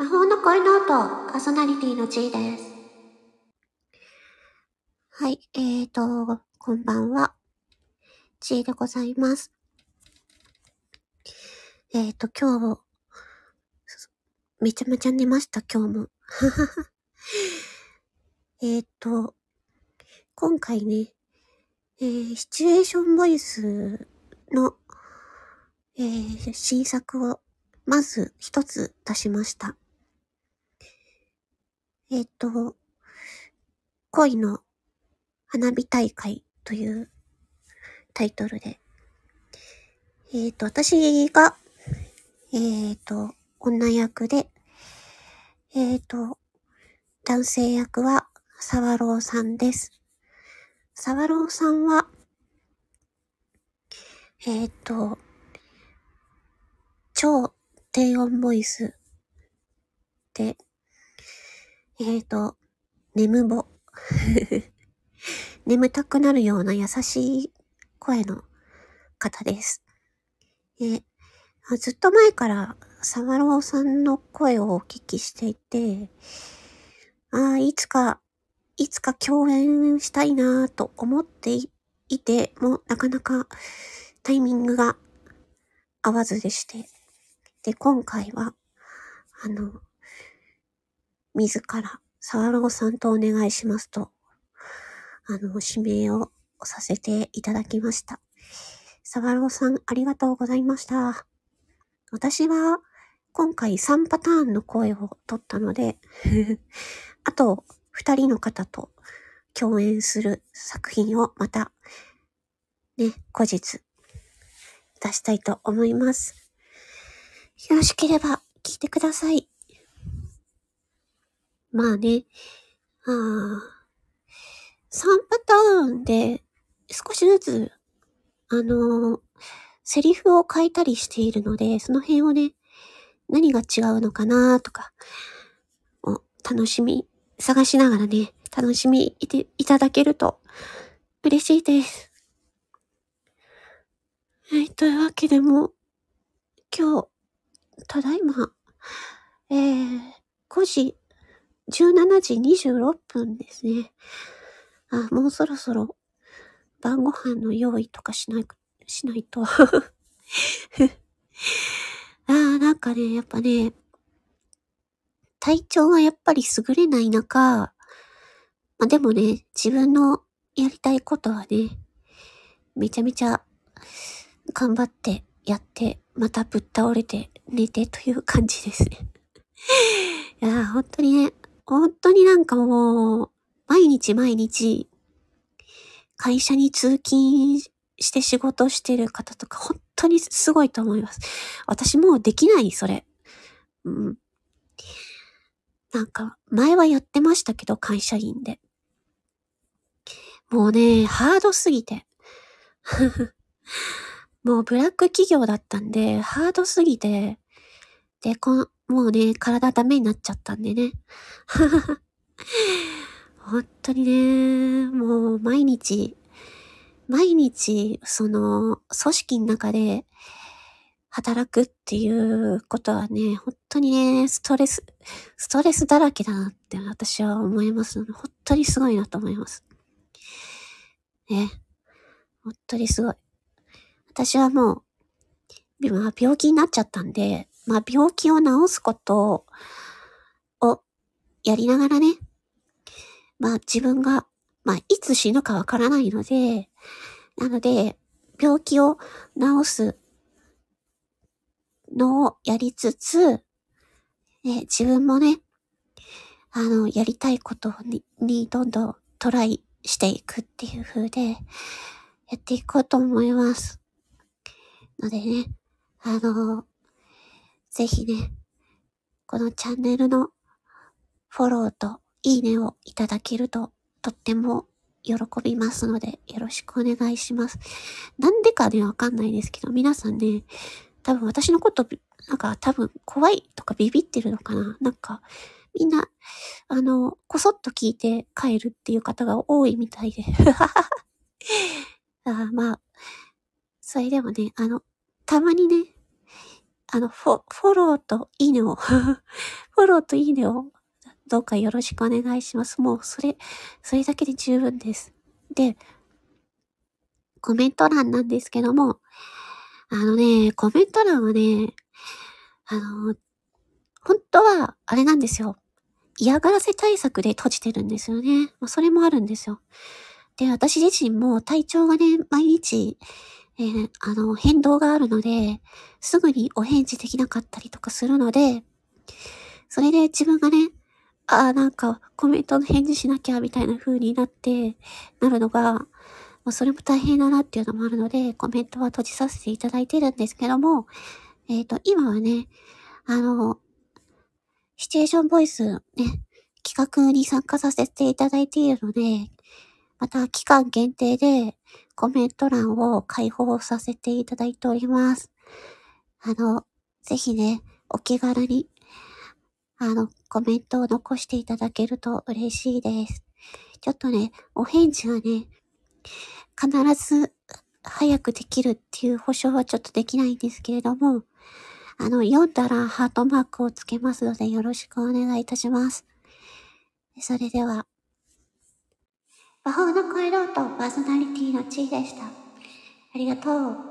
魔法の恋ノート、パーソナリティのちーです。はい、えーと、こんばんは。ちーでございます。えーと、今日、めちゃめちゃ寝ました、今日も。えーと、今回ね、えー、シチュエーションボイスの、えー、新作を、まず一つ出しました。えっ、と、恋の花火大会というタイトルで、えっ、と、私が、えっ、と、女役で、えっ、と、男性役は沢朗さんです。沢朗さんは、えっ、と、超低音ボイスで、えっ、と、眠ぼ。眠たくなるような優しい声の方です。えずっと前から沢朗さんの声をお聞きしていて、ああ、いつか、いつか共演したいなぁと思っていいて、もなかなかタイミングが合わずでして。で、今回は、あの、自ら沢朗さんとお願いしますと、あの、指名をさせていただきました。沢朗さん、ありがとうございました。私は、今回3パターンの声を取ったので、あと、2人の方と共演する作品をまた、ね、後日、出したいと思います。よろしければ、聞いてください。まあね、ああ、3パターンで少しずつ、あのセリフを変えたりしているので、その辺をね、何が違うのかなとか、を楽しみ、探しながらね、楽しみいていただけると嬉しいです。はい、というわけでも、今日、ただいま、えー、5時、17時26分ですね。あ、もうそろそろ晩ご飯の用意とかしない、しないと。あーなんかね、やっぱね、体調がやっぱり優れない中、まあ、でもね、自分のやりたいことはね、めちゃめちゃ頑張ってやって、またぶっ倒れて寝てという感じですね。いや、本当にね、本当になんかもう、毎日毎日、会社に通勤して仕事してる方とか、本当にすごいと思います。私もうできない、それ。うん。なんか、前はやってましたけど、会社員で。もうね、ハードすぎて。もうブラック企業だったんで、ハードすぎて、で、この、もうね、体ダメになっちゃったんでね。本当にね、もう毎日、毎日、その、組織の中で働くっていうことはね、本当にね、ストレス、ストレスだらけだなって私は思いますので、本当にすごいなと思います。ね。本当にすごい。私はもう、まあ病気になっちゃったんで、まあ病気を治すことをやりながらね、まあ自分が、まあいつ死ぬかわからないので、なので、病気を治すのをやりつつ、ね、自分もね、あの、やりたいことに、にどんどんトライしていくっていう風で、やっていこうと思います。のでね、あの、ぜひね、このチャンネルのフォローといいねをいただけるととっても喜びますので、よろしくお願いします。なんでかね、わかんないですけど、皆さんね、多分私のこと、なんか多分怖いとかビビってるのかな？なんか、みんな、あの、こそっと聞いて帰るっていう方が多いみたいで。あまあ、それでもね、あの、たまにね、あの、フォ、フォローといいねを フォローといいねを、どうかよろしくお願いします。もう、それ、それだけで十分です。で、コメント欄なんですけども、あのね、コメント欄はね、あの、本当は、あれなんですよ。嫌がらせ対策で閉じてるんですよね。ま、それもあるんですよ。で、私自身も体調がね、毎日、えー、あの、変動があるので、すぐにお返事できなかったりとかするので、それで自分がね、ああ、なんかコメントの返事しなきゃみたいな風になって、なるのが、まあ、それも大変だなっていうのもあるので、コメントは閉じさせていただいてるんですけども、えっ、ー、と、今はね、あの、シチュエーションボイスね、企画に参加させていただいているので、また期間限定でコメント欄を開放させていただいております。あの、ぜひね、お気軽に、あの、コメントを残していただけると嬉しいです。ちょっとね、お返事はね、必ず早くできるっていう保証はちょっとできないんですけれども、あの、読んだらハートマークをつけますのでよろしくお願いいたします。それでは、魔法の声ロートパーソナリティの地位でした。ありがとう。